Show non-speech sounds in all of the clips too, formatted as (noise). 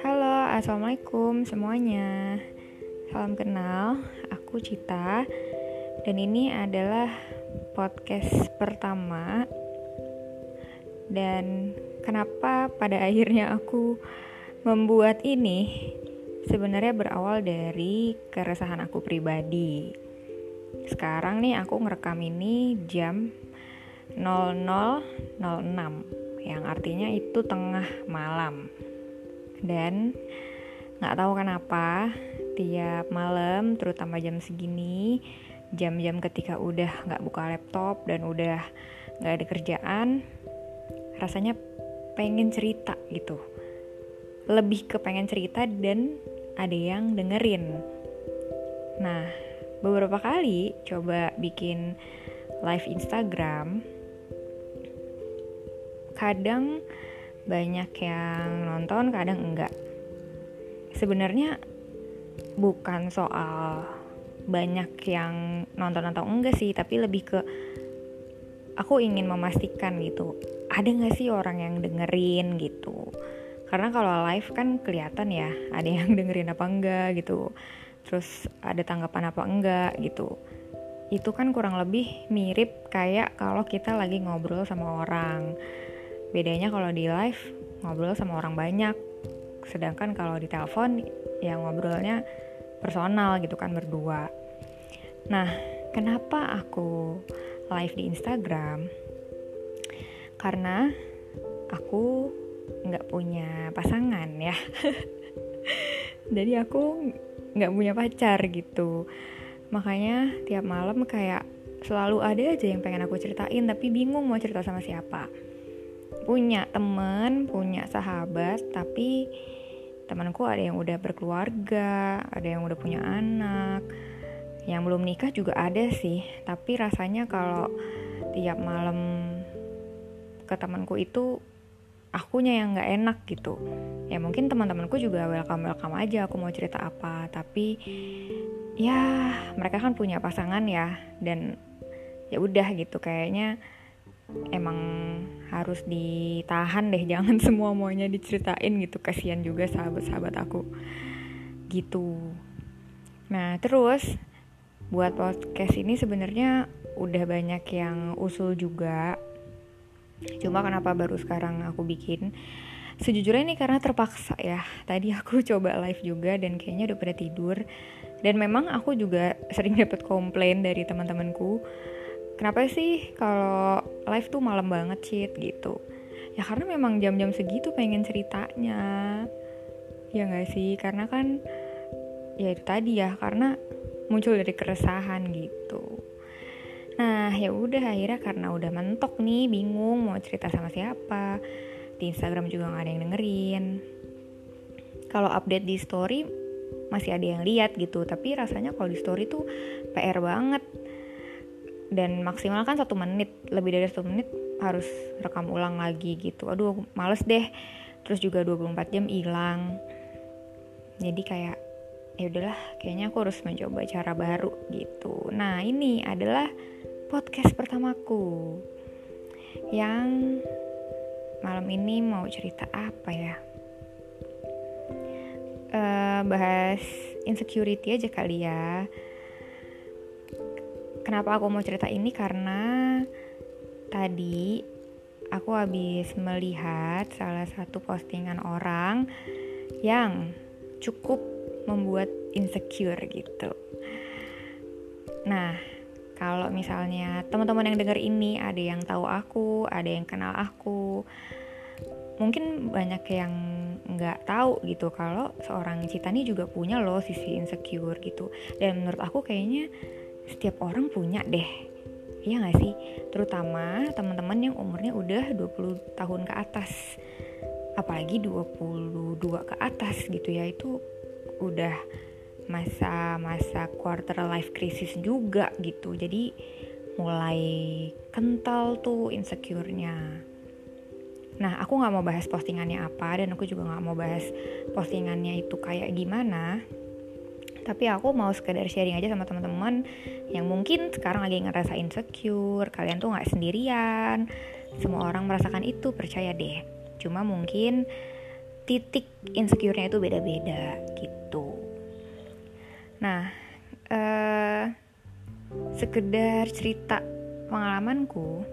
Halo, assalamualaikum semuanya. Salam kenal, aku Cita, dan ini adalah podcast pertama. Dan kenapa pada (laughs) akhirnya aku membuat ini? Sebenarnya berawal dari keresahan aku pribadi. Sekarang nih aku ngerekam ini jam 00.06 yang artinya itu tengah malam. Dan nggak tahu kenapa tiap malam terutama jam segini jam-jam ketika udah nggak buka laptop dan udah nggak ada kerjaan rasanya pengen cerita gitu. Lebih ke pengen cerita dan ada yang dengerin. Nah beberapa kali coba bikin live Instagram kadang banyak yang nonton kadang enggak. Sebenarnya bukan soal banyak yang nonton atau enggak sih tapi lebih ke aku ingin memastikan gitu ada nggak sih orang yang dengerin gitu? Karena kalau live kan kelihatan ya ada yang (laughs) dengerin apa enggak gitu terus ada tanggapan apa enggak gitu. Itu kan kurang lebih mirip kayak kalau kita lagi ngobrol sama orang bedanya kalau di live ngobrol sama orang banyak. Sedangkan kalau di telepon ya ngobrolnya personal gitu kan berdua. Nah kenapa aku live di Instagram? Karena aku nggak punya pasangan ya. (laughs) Jadi aku nggak punya pacar gitu. Makanya tiap malam kayak selalu ada aja yang pengen aku ceritain tapi bingung mau cerita sama siapa punya temen punya sahabat tapi temanku ada yang udah berkeluarga ada yang udah punya anak. Yang belum nikah juga ada sih tapi rasanya kalau tiap malam ke temanku itu akunya yang nggak enak gitu. Ya mungkin teman-temanku juga welcome welcome aja aku mau cerita apa tapi ya mereka kan punya pasangan ya dan ya udah gitu kayaknya emang harus ditahan deh (laughs) jangan semua maunya diceritain gitu. Kasihan juga sahabat-sahabat aku. Gitu. Nah terus buat podcast ini sebenarnya udah banyak yang usul juga. Cuma kenapa baru sekarang aku bikin? Sejujurnya ini karena terpaksa ya. Tadi (laughs) aku coba live juga dan kayaknya udah pada tidur. Dan memang aku juga sering dapat komplain dari teman-temanku kenapa sih kalau live tuh malam banget cheat gitu. Ya karena memang jam-jam segitu pengen ceritanya. Ya nggak sih? Karena kan ya itu tadi ya karena muncul dari keresahan gitu. Nah ya udah akhirnya karena udah mentok nih bingung mau cerita sama siapa. Di Instagram juga nggak ada yang dengerin. Kalau update di story masih ada yang lihat gitu. Tapi rasanya kalau di story tuh PR banget dan maksimal kan satu menit lebih dari satu menit harus rekam ulang lagi gitu. Aduh males deh. Terus juga 24 jam hilang. Jadi kayak ya udahlah kayaknya aku harus mencoba cara baru gitu. Nah ini adalah podcast pertamaku yang malam ini mau cerita apa ya? Uh, bahas insecurity aja kali ya Kenapa aku mau cerita ini karena tadi aku habis melihat salah satu postingan orang yang cukup membuat insecure gitu. Nah, kalau misalnya teman-teman yang dengar ini ada yang tahu aku, ada yang kenal aku, mungkin banyak yang nggak tahu gitu kalau seorang Cita nih juga punya loh sisi insecure gitu. Dan menurut aku kayaknya setiap orang punya deh. Iya gak sih? Terutama teman-teman yang umurnya udah 20 tahun ke atas. Apalagi 22 ke atas gitu ya Itu udah masa-masa quarter life crisis juga gitu. Jadi mulai kental tuh insecure-nya. Nah aku gak mau bahas postingannya apa Dan aku juga gak mau bahas postingannya itu kayak gimana tapi aku mau sekedar sharing aja sama teman-teman yang mungkin sekarang lagi ngerasa insecure kalian tuh nggak sendirian. Semua orang merasakan itu percaya deh. Cuma mungkin titik insecure-nya itu beda-beda gitu. Nah uh, sekedar cerita pengalamanku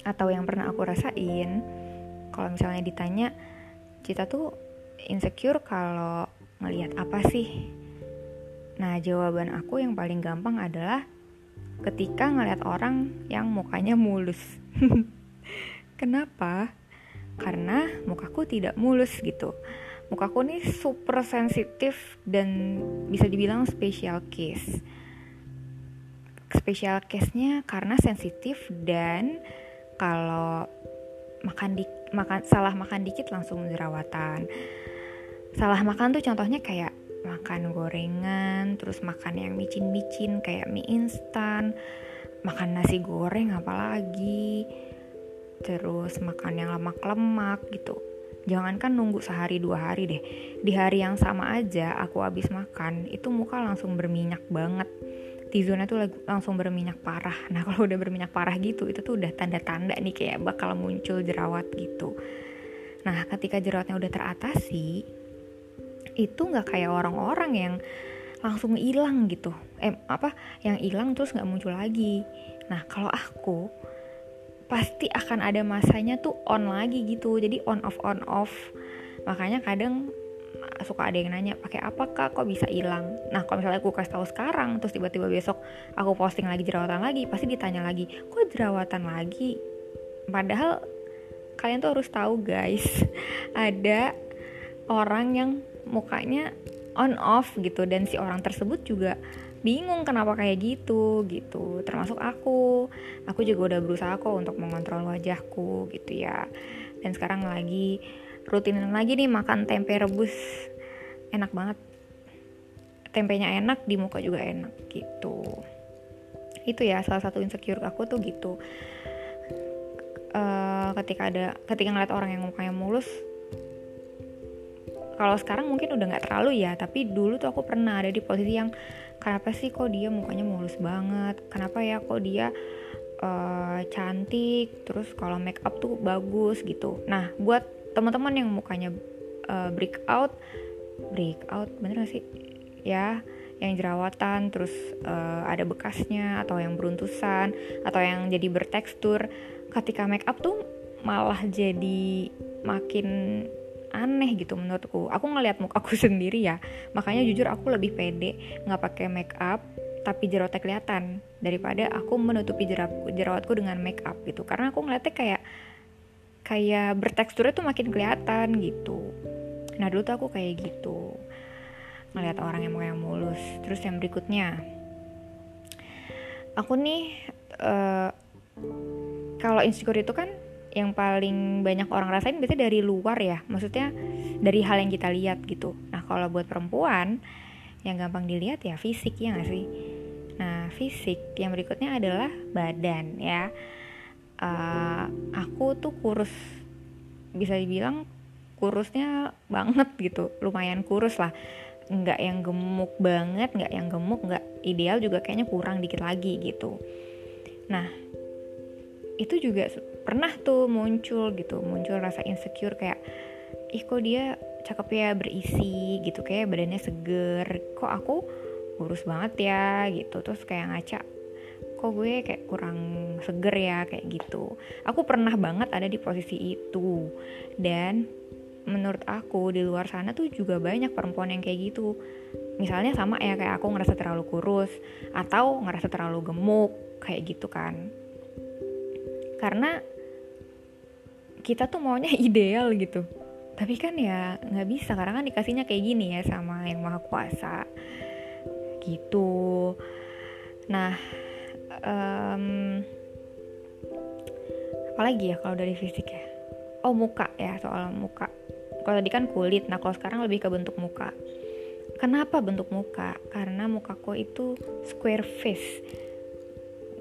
atau yang pernah aku rasain kalau misalnya ditanya Cita tuh insecure kalau ngelihat apa sih Nah, jawaban aku yang paling gampang adalah ketika ngeliat orang yang mukanya mulus. (laughs) Kenapa? Karena mukaku tidak mulus gitu. Mukaku nih super sensitif dan bisa dibilang special case. Special case-nya karena sensitif dan kalau makan di makan salah makan dikit langsung jerawatan. Salah makan tuh contohnya kayak makan gorengan, terus makan yang micin-micin kayak mie instan, makan nasi goreng apalagi, terus makan yang lemak-lemak gitu. Jangankan nunggu sehari dua hari deh, di hari yang sama aja aku habis makan itu muka langsung berminyak banget. T-zone tuh langsung berminyak parah. Nah (laughs) kalau udah berminyak parah gitu, itu tuh udah tanda-tanda nih kayak bakal muncul jerawat gitu. Nah ketika jerawatnya udah teratasi, itu nggak kayak orang-orang yang langsung hilang gitu. Eh apa yang hilang terus nggak muncul lagi. Nah kalau aku pasti akan ada masanya tuh on lagi gitu. Jadi on off on off. Makanya kadang suka ada yang nanya pakai apa kak? Kok bisa hilang? Nah kalau misalnya aku kasih tahu sekarang terus tiba-tiba besok aku posting lagi jerawatan lagi pasti ditanya lagi kok jerawatan lagi? Padahal kalian tuh harus tahu guys (laughs) ada orang yang mukanya on off gitu. Dan si orang tersebut juga bingung kenapa kayak gitu gitu. Termasuk aku. Aku juga udah berusaha kok untuk mengontrol wajahku gitu ya. Dan sekarang lagi rutinin lagi nih makan tempe rebus. Enak banget. Tempenya enak di muka juga enak gitu. Itu ya salah satu insecure aku tuh gitu. Uh, ketika ada ketika ngeliat orang yang mukanya mulus kalau sekarang mungkin udah nggak terlalu ya tapi dulu tuh aku pernah ada di posisi yang kenapa sih kok dia mukanya mulus banget? Kenapa ya kok dia uh, cantik? Terus kalau make up tuh bagus gitu. Nah buat teman-teman yang mukanya uh, breakout breakout bener gak sih? Ya yang jerawatan terus uh, ada bekasnya atau yang beruntusan atau yang jadi bertekstur ketika make up tuh malah jadi makin aneh gitu menurutku. Aku ngelihat mukaku (laughs) sendiri ya. Makanya jujur aku lebih pede nggak pakai make up tapi jerawatnya kelihatan daripada aku menutupi jerawat jerawatku dengan make up gitu. Karena aku ngeliatnya kayak kayak berteksturnya tuh makin kelihatan gitu. Nah dulu tuh aku kayak gitu. Ngeliat orang yang yang mulus. Terus yang berikutnya. Aku nih uh, kalau insecure itu kan yang paling banyak orang rasain biasanya dari luar ya. Maksudnya dari hal yang kita lihat gitu. Nah kalau buat perempuan yang gampang dilihat ya fisik ya gak sih? Nah fisik yang berikutnya adalah badan ya. Uh, aku tuh kurus bisa dibilang kurusnya banget gitu. Lumayan kurus lah. Nggak yang gemuk banget nggak yang gemuk nggak ideal juga kayaknya kurang dikit lagi gitu. Nah itu juga pernah tuh muncul gitu muncul rasa insecure kayak ih kok dia cakep ya berisi gitu kayak badannya seger kok aku kurus banget ya gitu. Terus kayak ngaca kok gue kayak kurang seger ya kayak gitu. Aku pernah banget ada di posisi itu. Dan menurut aku di luar sana tuh juga banyak perempuan yang kayak gitu. Misalnya sama ya kayak aku ngerasa terlalu kurus atau ngerasa terlalu gemuk kayak gitu kan. Karena kita tuh maunya (laughs) ideal gitu. Tapi kan ya nggak bisa karena kan dikasihnya kayak gini ya sama yang maha kuasa. Gitu. Nah um, apalagi ya kalau dari fisik ya? Oh muka ya soal muka. Kalau tadi kan kulit. Nah kalau sekarang lebih ke bentuk muka. Kenapa bentuk muka? Karena mukaku itu square face.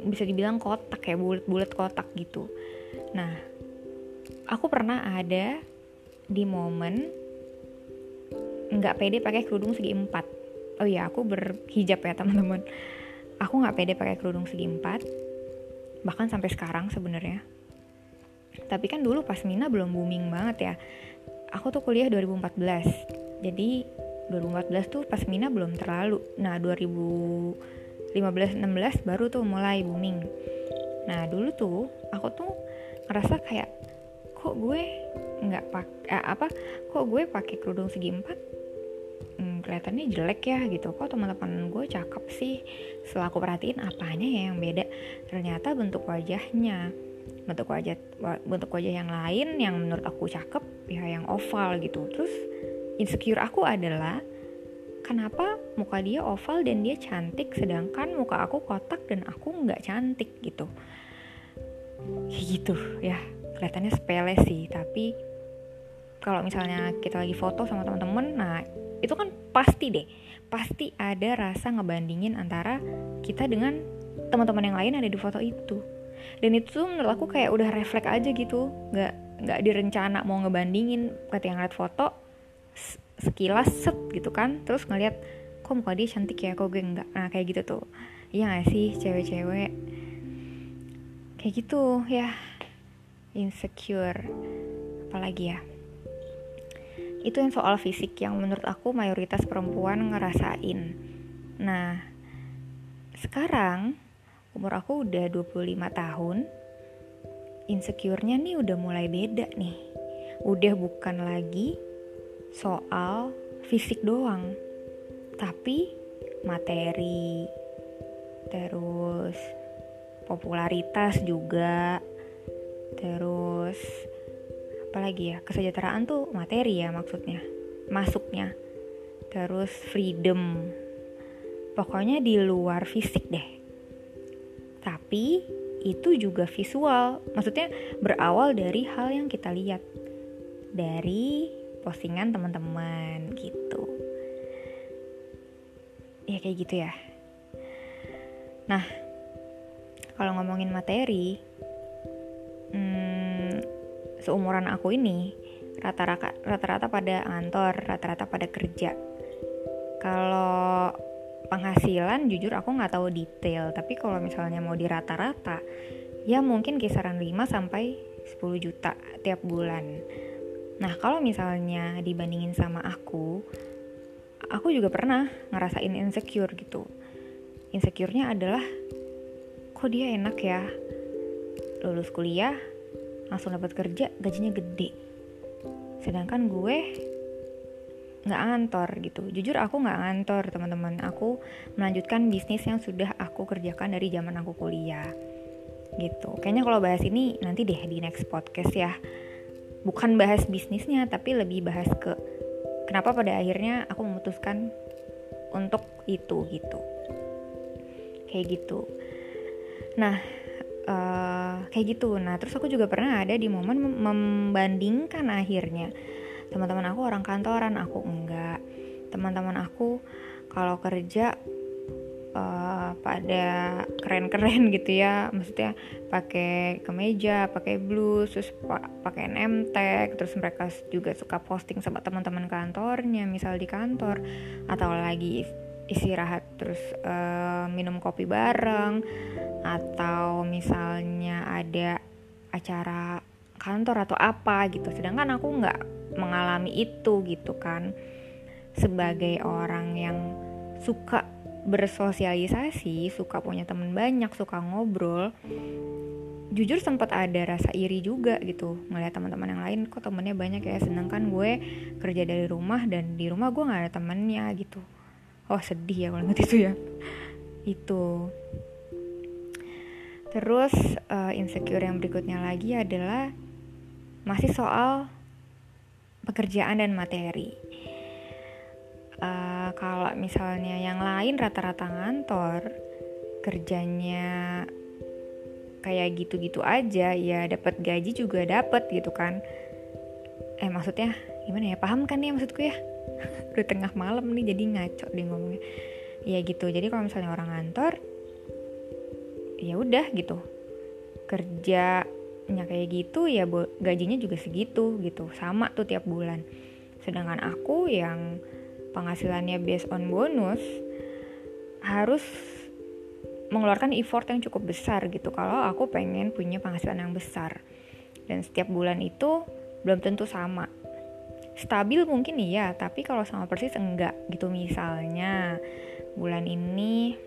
Bisa dibilang kotak ya bulat-bulat kotak gitu. Nah aku pernah ada di momen nggak pede pakai kerudung segi empat. Oh iya aku berhijab ya teman-teman. Aku nggak pede pakai kerudung segi empat bahkan sampai sekarang sebenarnya. Tapi kan dulu pas Mina belum booming banget ya. Aku tuh kuliah 2014 jadi 2014 tuh pas Mina belum terlalu. Nah 2015-16 baru tuh mulai booming. Nah dulu tuh aku tuh ngerasa kayak kok gue nggak pak eh, apa kok gue pakai kerudung segi empat? Hmm, kelihatannya jelek ya gitu. Kok teman-teman gue cakep sih? Setelah aku perhatiin apanya ya yang beda? Ternyata bentuk wajahnya bentuk wajah bentuk wajah yang lain yang menurut aku cakep ya yang oval gitu. Terus insecure aku adalah kenapa muka dia oval dan dia cantik sedangkan muka aku kotak dan aku nggak cantik gitu. Gitu ya kelihatannya sepele sih tapi kalau misalnya kita lagi foto sama teman-teman nah itu kan pasti deh pasti ada rasa ngebandingin antara kita dengan teman-teman yang lain ada di foto itu. Dan itu menurut aku kayak udah refleks aja gitu nggak nggak direncana mau ngebandingin ketika ngeliat foto sekilas set gitu kan terus ngeliat kok muka dia cantik ya kok gue enggak nah kayak gitu tuh. Iya gak sih cewek-cewek? Kayak gitu ya insecure. Apalagi ya? Itu yang soal fisik yang menurut aku mayoritas perempuan ngerasain. Nah sekarang umur aku udah 25 tahun insecure-nya nih udah mulai beda nih. Udah bukan lagi soal fisik doang tapi materi terus popularitas juga terus apa lagi ya? Kesejahteraan tuh materi ya maksudnya. Masuknya. Terus freedom. Pokoknya di luar fisik deh. Tapi itu juga visual. Maksudnya berawal dari hal yang kita lihat. Dari postingan teman-teman gitu. Ya kayak gitu ya. Nah kalau ngomongin materi hmm, seumuran aku ini rata-rata rata-rata pada kantor rata-rata pada kerja. Kalau penghasilan jujur aku nggak tahu detail tapi kalau misalnya mau di rata-rata ya mungkin kisaran 5 sampai 10 juta tiap bulan. Nah kalau misalnya dibandingin sama aku aku juga pernah ngerasain insecure gitu. Insecure-nya adalah kok dia enak ya lulus kuliah langsung dapat kerja gajinya gede. Sedangkan gue nggak ngantor gitu. Jujur aku nggak ngantor teman-teman. Aku melanjutkan bisnis yang sudah aku kerjakan dari zaman aku kuliah. Gitu. Kayaknya kalau bahas ini nanti deh di next podcast ya. Bukan bahas bisnisnya tapi lebih bahas ke kenapa pada akhirnya aku memutuskan untuk itu gitu. Kayak gitu. Nah, uh, kayak gitu. Nah, terus aku juga pernah ada di momen membandingkan akhirnya teman-teman aku orang kantoran, aku enggak. Teman-teman aku kalau kerja uh, pada keren-keren (laughs) gitu ya, maksudnya pakai kemeja, pakai blus, terus pakai tag, terus mereka juga suka posting sama teman-teman kantornya, misal di kantor atau lagi istirahat terus uh, minum kopi bareng atau misalnya ada acara kantor atau apa gitu. Sedangkan aku nggak mengalami itu gitu kan. Sebagai orang yang suka bersosialisasi suka punya teman banyak suka ngobrol jujur sempat ada rasa iri juga gitu ngeliat teman-teman yang lain kok temennya banyak ya? Sedangkan gue kerja dari rumah dan di rumah gue nggak ada temennya gitu oh sedih ya kalau inget itu ya. Itu. Terus uh, insecure yang berikutnya lagi adalah masih soal pekerjaan dan materi. Uh, kalau misalnya yang lain rata-rata ngantor kerjanya kayak gitu-gitu aja ya dapat gaji juga dapat gitu kan. Eh maksudnya gimana ya? Paham kan ya maksudku ya (laughs) udah tengah malam nih jadi ngaco deh ngomongnya. Ya gitu jadi kalau misalnya orang kantor ya udah gitu. Kerjanya kayak gitu ya gajinya juga segitu gitu. Sama tuh tiap bulan. Sedangkan aku yang penghasilannya based on bonus harus mengeluarkan effort yang cukup besar gitu. Kalau aku pengen punya penghasilan yang besar. Dan setiap bulan itu belum tentu sama stabil mungkin iya tapi kalau sama persis enggak gitu. Misalnya bulan ini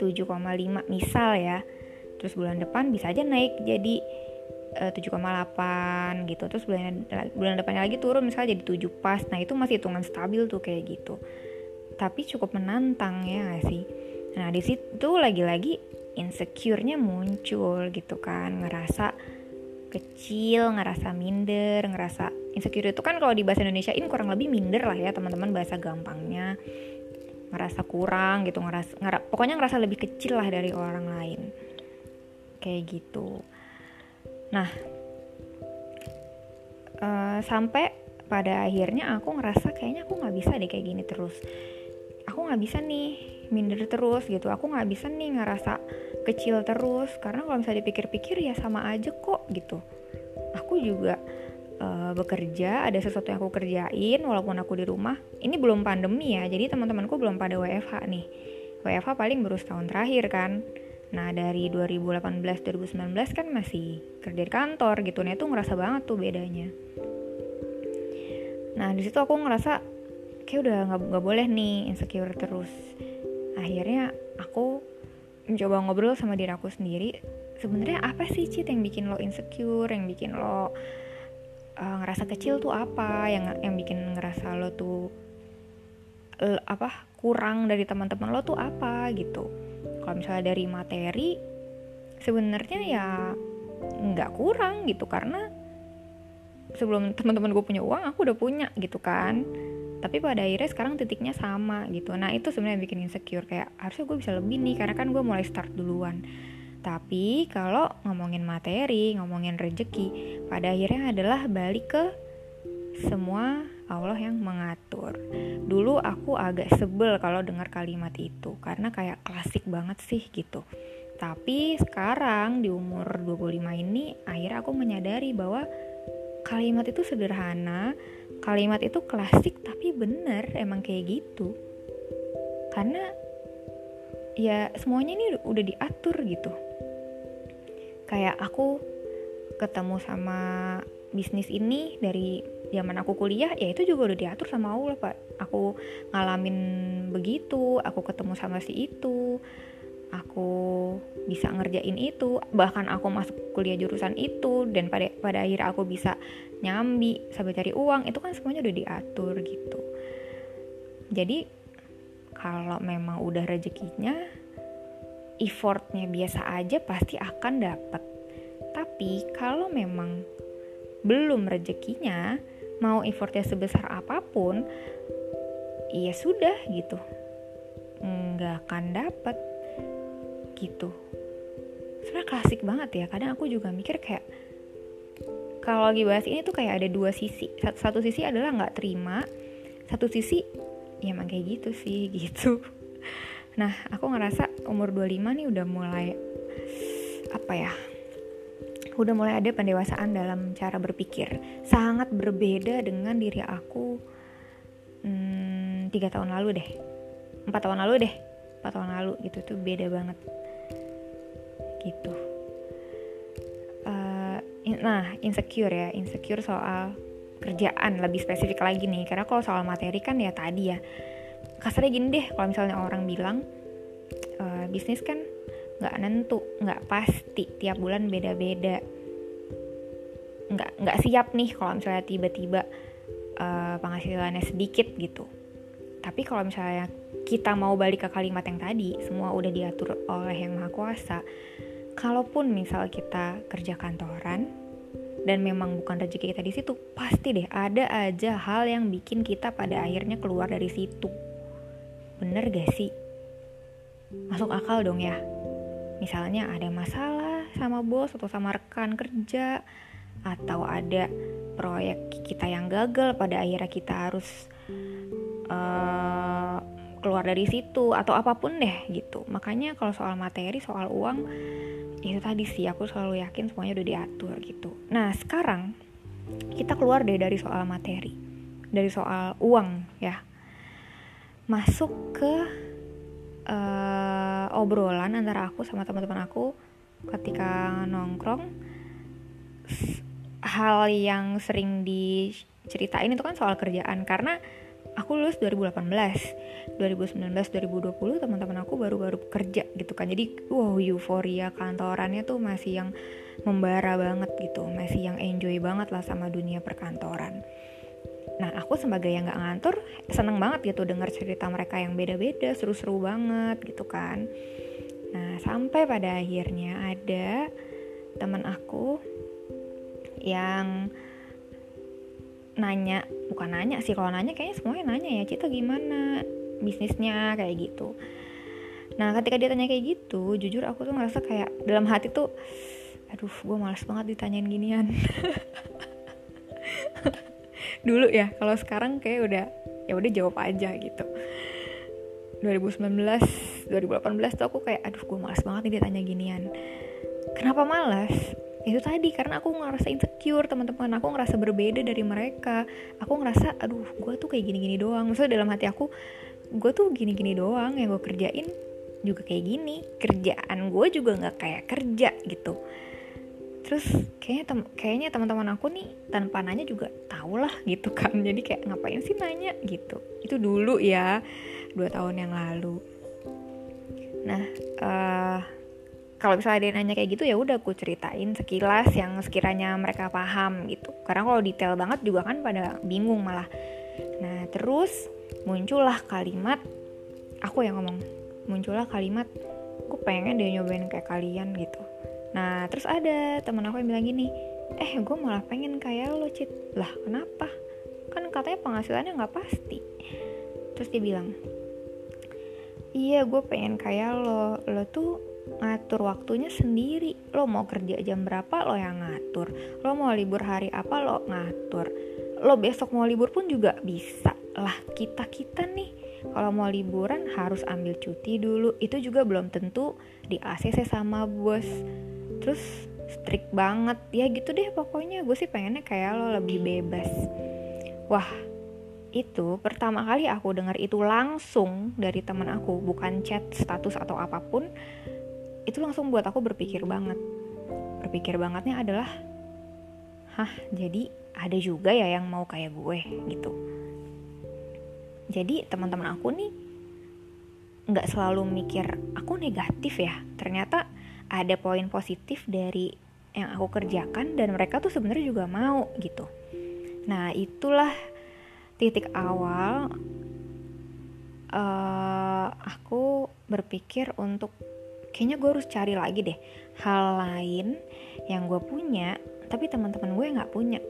7,5 misal ya terus bulan depan bisa aja naik jadi uh, eh, 7,8 gitu. Terus bulan bulan depannya lagi turun misalnya jadi 7 pas. Nah itu masih hitungan stabil tuh kayak gitu. Tapi cukup menantang ya gak sih? Nah di situ lagi-lagi insecure-nya muncul gitu kan. Ngerasa kecil ngerasa minder ngerasa insecure itu kan kalau di bahasa Indonesia ini kurang lebih minder lah ya teman-teman bahasa gampangnya. Ngerasa kurang gitu ngerasa ngera, pokoknya ngerasa lebih kecil lah dari orang lain. Kayak gitu. Nah uh, sampai pada akhirnya aku ngerasa kayaknya aku nggak bisa deh kayak gini terus. Aku nggak bisa nih minder terus gitu. Aku nggak bisa nih ngerasa kecil terus. Karena kalau misalnya dipikir-pikir ya sama aja kok gitu. Aku juga uh, bekerja ada sesuatu yang aku kerjain walaupun aku di rumah ini belum pandemi ya jadi teman-temanku belum pada WFH nih WFH paling baru setahun terakhir kan Nah dari 2018-2019 kan masih kerja di kantor gitu, nah itu ngerasa banget tuh bedanya. Nah di situ aku ngerasa kayak udah nggak boleh nih insecure terus. Akhirnya aku mencoba ngobrol sama diri aku sendiri. Sebenarnya apa sih cit yang bikin lo insecure, yang bikin lo uh, ngerasa kecil tuh apa, yang yang bikin ngerasa lo tuh uh, apa kurang dari teman-teman lo tuh apa gitu. Kalau misalnya dari materi sebenarnya ya nggak kurang gitu karena sebelum teman-teman gue punya uang aku udah punya gitu kan. Tapi pada akhirnya sekarang titiknya sama gitu. Nah itu sebenarnya bikin insecure kayak harusnya gue bisa lebih nih karena kan gue mulai start duluan tapi kalau ngomongin materi ngomongin rejeki pada akhirnya adalah balik ke semua Allah yang mengatur. Dulu aku agak sebel kalau dengar kalimat itu karena kayak klasik banget sih gitu. Tapi sekarang di umur 25 ini akhirnya aku menyadari bahwa kalimat itu sederhana, kalimat itu klasik tapi bener emang kayak gitu. Karena ya semuanya ini udah diatur gitu. Kayak aku ketemu sama bisnis ini dari zaman aku kuliah ya itu juga udah diatur sama Allah pak. Aku ngalamin begitu aku ketemu sama si itu aku bisa ngerjain itu bahkan aku masuk kuliah jurusan itu dan pada pada akhir aku bisa nyambi sampai cari uang itu kan semuanya udah diatur gitu. Jadi kalau memang udah rezekinya effortnya biasa aja pasti akan dapat tapi kalau memang belum rezekinya mau effortnya sebesar apa pun ya sudah gitu. Nggak akan dapat gitu. Sebenarnya klasik banget ya kadang aku juga mikir kayak kalau lagi bahas ini tuh kayak ada dua sisi. Satu, satu sisi adalah nggak terima satu sisi ya emang kayak gitu sih (laughs) gitu. Nah aku ngerasa umur 25 nih udah mulai apa ya udah mulai ada pendewasaan dalam cara berpikir. Sangat berbeda dengan diri aku hmm, tiga tahun lalu deh. Empat tahun lalu deh. Empat tahun lalu gitu tuh beda banget. Gitu. Uh, nah insecure ya. Insecure soal kerjaan lebih spesifik lagi nih. Karena kalau soal materi kan ya tadi ya. Kasarnya gini deh kalau misalnya orang bilang bisnis kan nggak nentu nggak pasti tiap bulan beda-beda. Nggak nggak siap nih kalau misalnya tiba-tiba uh, penghasilannya sedikit gitu. Tapi kalau misalnya kita mau balik ke kalimat yang tadi semua udah diatur oleh yang maha kuasa kalaupun misal kita kerja kantoran dan memang bukan rezeki kita di situ pasti deh ada aja hal yang bikin kita pada akhirnya keluar dari situ. Bener gak sih masuk akal dong ya Misalnya ada masalah sama bos atau sama rekan kerja atau ada proyek kita yang gagal pada akhirnya kita harus uh, keluar dari situ atau apa pun deh gitu. Makanya kalau soal materi, soal uang itu tadi sih aku selalu yakin semuanya udah diatur gitu. Nah, sekarang kita keluar deh dari soal materi. Dari soal uang ya. masuk ke uh, obrolan antara aku sama teman-teman aku ketika nongkrong. Hal yang sering diceritain itu kan soal kerjaan. Karena aku lulus 2018 2019 2020 teman-teman aku baru-baru kerja gitu kan. Jadi wow euforia kantorannya tuh masih yang membara banget gitu. Masih yang enjoy banget lah sama dunia perkantoran nah aku sebagai yang nggak ngantor seneng banget gitu dengar cerita mereka yang beda-beda seru-seru banget gitu kan. Nah sampai pada akhirnya ada teman aku yang nanya bukan nanya sih kalau nanya kayaknya semuanya nanya ya Cita gimana bisnisnya? kayak gitu. Nah ketika dia tanya kayak gitu jujur aku tuh ngerasa kayak dalam hati tuh aduh gue males banget ditanyain ginian (laughs) dulu ya kalau sekarang kayak udah ya udah jawab aja gitu. 2019 2018 tuh aku kayak aduh gue males banget nih ditanya ginian. Kenapa malas itu tadi karena aku ngerasa insecure teman-teman. Aku ngerasa berbeda dari mereka. Aku ngerasa aduh gue tuh kayak gini-gini doang. Maksudnya dalam hati aku gue tuh gini-gini doang yang gue kerjain juga kayak gini. Kerjaan gue juga nggak kayak kerja gitu terus kayaknya tem kayaknya teman-teman aku nih tanpa nanya juga tau lah gitu kan. (laughs) Jadi kayak ngapain sih nanya? gitu. Itu dulu ya dua tahun yang lalu. Nah uh, kalau misalnya dia nanya kayak gitu ya udah aku ceritain sekilas yang sekiranya mereka paham gitu. Karena kalau detail banget juga kan pada bingung malah. Nah terus muncullah kalimat aku yang ngomong muncullah kalimat aku pengen dia nyobain kayak kalian gitu nah terus ada teman aku yang bilang gini eh gue malah pengen kayak lo cit. Lah kenapa? Kan katanya penghasilannya nggak pasti. Terus dia bilang iya gue pengen kayak lo. Lo tuh ngatur waktunya sendiri. Lo mau kerja jam berapa lo yang ngatur. Lo mau libur hari apa lo ngatur. Lo besok mau libur pun juga bisa. Lah kita kita nih kalau mau liburan harus ambil cuti dulu. Itu juga belum tentu di ACC sama bos terus strict banget. Ya gitu deh pokoknya. Gue sih pengennya kayak lo lebih bebas. Wah itu pertama kali aku dengar itu langsung dari teman aku. Bukan chat status atau apa pun. Itu langsung buat aku berpikir banget. Berpikir bangetnya adalah hah jadi ada juga ya yang mau kayak gue gitu. Jadi teman-teman aku nih nggak selalu mikir aku negatif ya? Ternyata ada poin positif dari yang aku kerjakan dan mereka tuh sebenarnya juga mau gitu. Nah itulah titik awal uh, aku berpikir untuk kayaknya gue harus cari lagi deh hal lain yang gue punya tapi teman-teman gue nggak punya.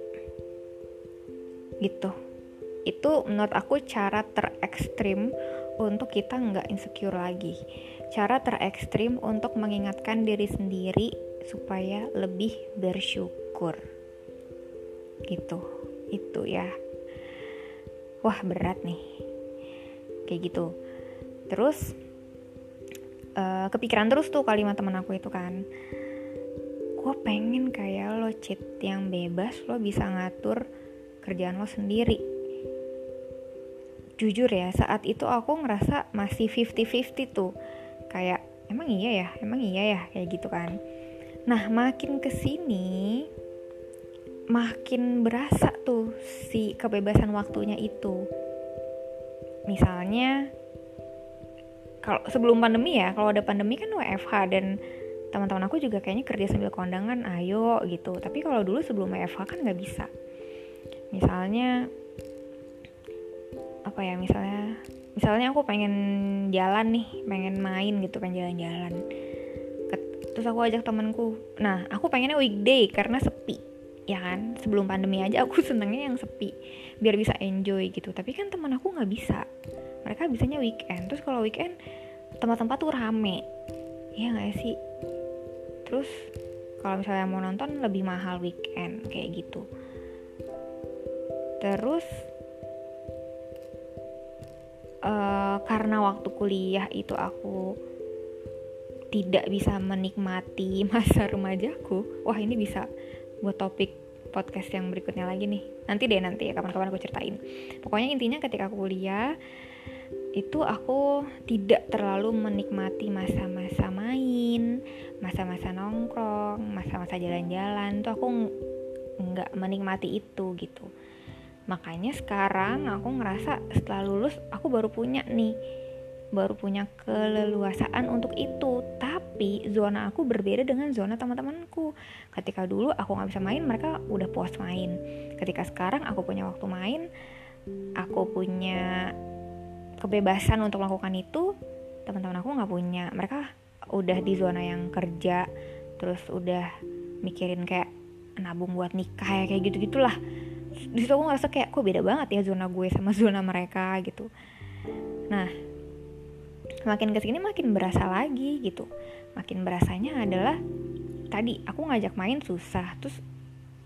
Gitu. Itu menurut aku cara terekstrim untuk kita nggak insecure lagi. Cara terekstrim untuk mengingatkan diri sendiri supaya lebih bersyukur. Gitu. Itu ya. Wah berat nih. Kayak gitu. Terus uh, kepikiran terus tuh kalimat temen aku itu kan. Gue pengen kayak lo cheat yang bebas lo bisa ngatur kerjaan lo sendiri jujur ya saat itu aku ngerasa masih 50-50 tuh. Kayak emang iya ya? Emang iya ya? Kayak gitu kan. Nah makin ke sini makin berasa tuh si kebebasan waktunya itu. Misalnya kalau sebelum pandemi ya kalau ada pandemi kan WFH dan teman-teman aku juga kayaknya kerja sambil kondangan ayo gitu. Tapi kalau dulu sebelum WFH kan nggak bisa. Misalnya apa ya misalnya misalnya aku pengen jalan nih pengen main gitu pengen jalan-jalan. Terus aku ajak temanku. Nah aku pengennya weekday karena sepi ya kan? Sebelum pandemi aja aku (laughs) senengnya yang sepi biar bisa enjoy gitu. Tapi kan teman aku nggak bisa. Mereka bisanya weekend. Terus kalau weekend tempat-tempat tuh rame. Ya nggak sih? Terus kalau misalnya mau nonton lebih mahal weekend kayak gitu. Terus uh, karena waktu kuliah itu aku tidak bisa menikmati (laughs) masa remajaku. Wah ini bisa buat topik podcast yang berikutnya lagi nih. Nanti deh nanti ya kapan-kapan aku ceritain. Pokoknya intinya ketika aku kuliah itu aku tidak terlalu menikmati masa-masa main, masa-masa nongkrong, masa-masa jalan-jalan. Tuh aku nggak menikmati itu gitu. Makanya sekarang aku ngerasa setelah lulus aku baru punya nih. Baru punya keleluasaan untuk itu. Tapi zona aku berbeda dengan zona teman-temanku. Ketika dulu aku nggak bisa main mereka udah puas main. Ketika sekarang aku punya waktu main aku punya kebebasan untuk melakukan itu teman-teman aku nggak punya. Mereka udah di zona yang kerja terus udah mikirin kayak nabung buat nikah ya kayak gitu gitulah di situ aku ngerasa kayak kok beda banget ya zona gue sama (laughs) zona mereka gitu. Nah makin ke sini makin berasa lagi gitu. Makin berasanya adalah tadi aku ngajak main susah terus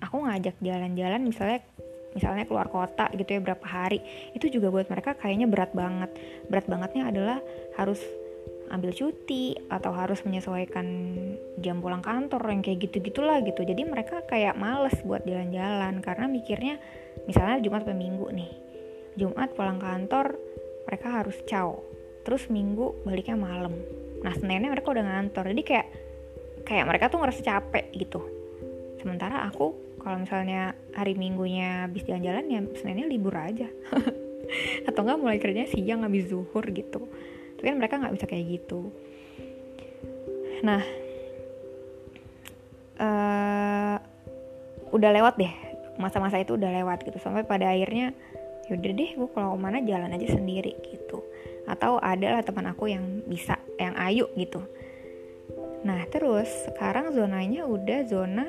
aku ngajak jalan-jalan misalnya misalnya keluar kota gitu ya berapa hari itu juga buat mereka kayaknya berat banget. Berat bangetnya adalah harus ambil cuti atau harus menyesuaikan jam pulang kantor yang kayak gitu gitulah gitu. Jadi mereka kayak males buat jalan-jalan karena mikirnya misalnya Jumat atau Minggu nih Jumat pulang kantor mereka harus caw terus minggu baliknya malam. Nah seninnya mereka udah ngantor jadi kayak kayak mereka tuh ngerasa capek gitu. Sementara aku kalau misalnya hari minggunya habis jalan-jalan ya seninnya libur aja. (laughs) Atau enggak mulai kerjanya siang habis zuhur gitu tapi kan mereka nggak bisa kayak gitu. Nah uh, udah lewat deh. Masa-masa itu udah lewat gitu. Sampai pada akhirnya yaudah deh gue kalau ke mana jalan aja sendiri gitu. Atau adalah teman aku yang bisa yang ayu gitu. Nah terus sekarang zonanya udah zona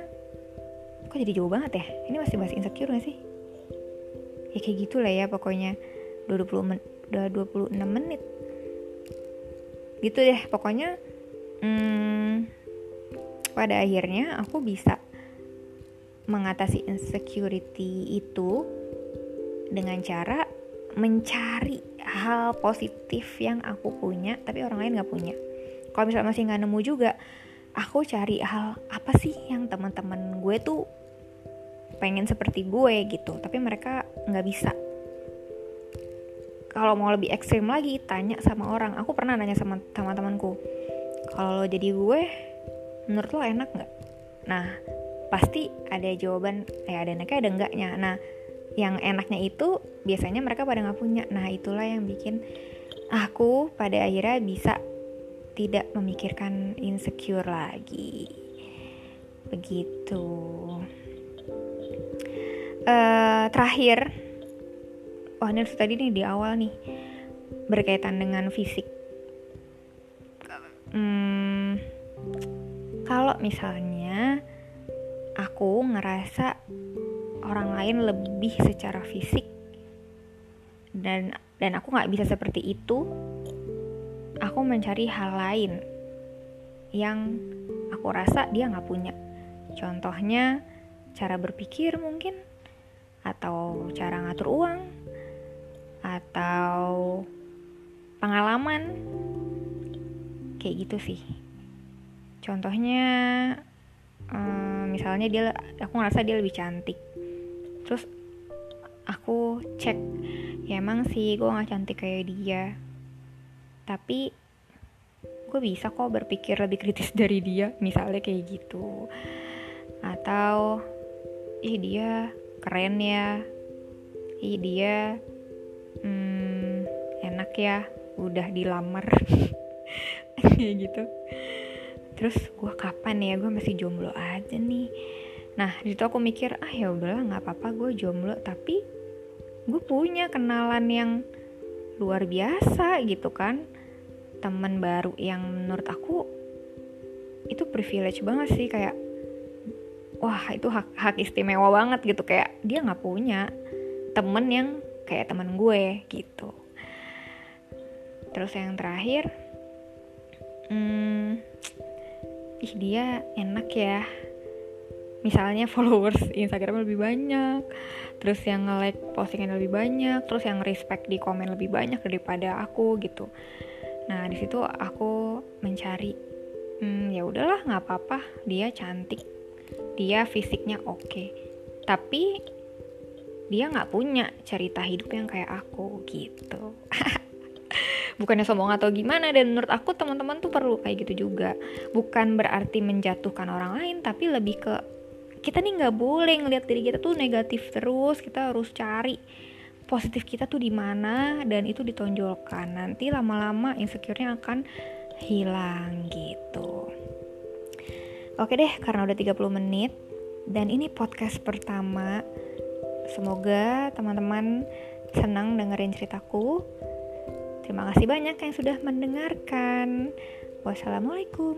kok jadi jauh banget ya? Ini masih bahas insecure gak sih? Ya kayak gitulah ya pokoknya. 20 men udah 26 menit gitu deh pokoknya hmm, pada akhirnya aku bisa mengatasi insecurity itu dengan cara mencari hal positif yang aku punya tapi orang lain nggak punya. Kalau misalnya masih nggak nemu juga aku cari hal apa sih yang teman-teman gue tuh pengen seperti gue gitu tapi mereka nggak bisa kalau mau lebih ekstrim lagi tanya sama orang. Aku pernah nanya sama teman-temanku kalau lo jadi gue menurut lo enak nggak? Nah pasti ada jawaban eh ada enaknya ada enggaknya. Nah yang enaknya itu biasanya mereka pada nggak punya. Nah itulah yang bikin aku pada akhirnya bisa tidak memikirkan insecure lagi. Begitu. Uh, terakhir wah ini tadi nih di awal nih berkaitan dengan fisik. Hmm, kalau misalnya aku ngerasa orang lain lebih secara fisik dan dan aku nggak bisa seperti itu aku mencari hal lain yang aku rasa dia nggak punya. Contohnya cara berpikir mungkin atau cara ngatur uang atau pengalaman? Kayak gitu sih. Contohnya um, misalnya dia aku ngerasa dia lebih cantik. Terus aku cek ya emang sih gue gak cantik kayak dia. Tapi gue bisa kok berpikir lebih kritis (laughs) dari dia misalnya kayak gitu. Atau ih dia keren ya. Ih dia hmm, enak ya udah dilamar. Kayak (laughs) gitu. Terus gue kapan ya? Gue masih jomblo aja nih. Nah di situ aku mikir ah ya udahlah nggak apa-apa gue jomblo. Tapi gue punya kenalan yang luar biasa gitu kan. Teman baru yang menurut aku itu privilege banget sih kayak wah itu hak hak istimewa banget gitu. Kayak dia nggak punya temen yang kayak temen gue gitu. Terus yang terakhir hmm, ih dia enak ya. Misalnya followers Instagram lebih banyak terus yang nge-like postingan lebih banyak terus yang respect di komen lebih banyak daripada aku gitu. Nah di situ aku mencari hmm, ya udahlah nggak apa-apa. Dia cantik dia fisiknya oke. Okay. tapi dia nggak punya cerita hidup yang kayak aku gitu. (laughs) Bukannya sombong atau gimana dan menurut aku teman-teman tuh perlu kayak gitu juga. Bukan berarti menjatuhkan orang lain tapi lebih ke kita nih nggak boleh ngelihat diri kita tuh negatif terus. Kita harus cari positif kita tuh di mana dan itu ditonjolkan. Nanti lama-lama insecure-nya akan hilang gitu. Oke deh karena udah 30 menit dan ini podcast pertama semoga teman-teman senang dengerin ceritaku. Terima kasih banyak yang sudah mendengarkan. Wassalamualaikum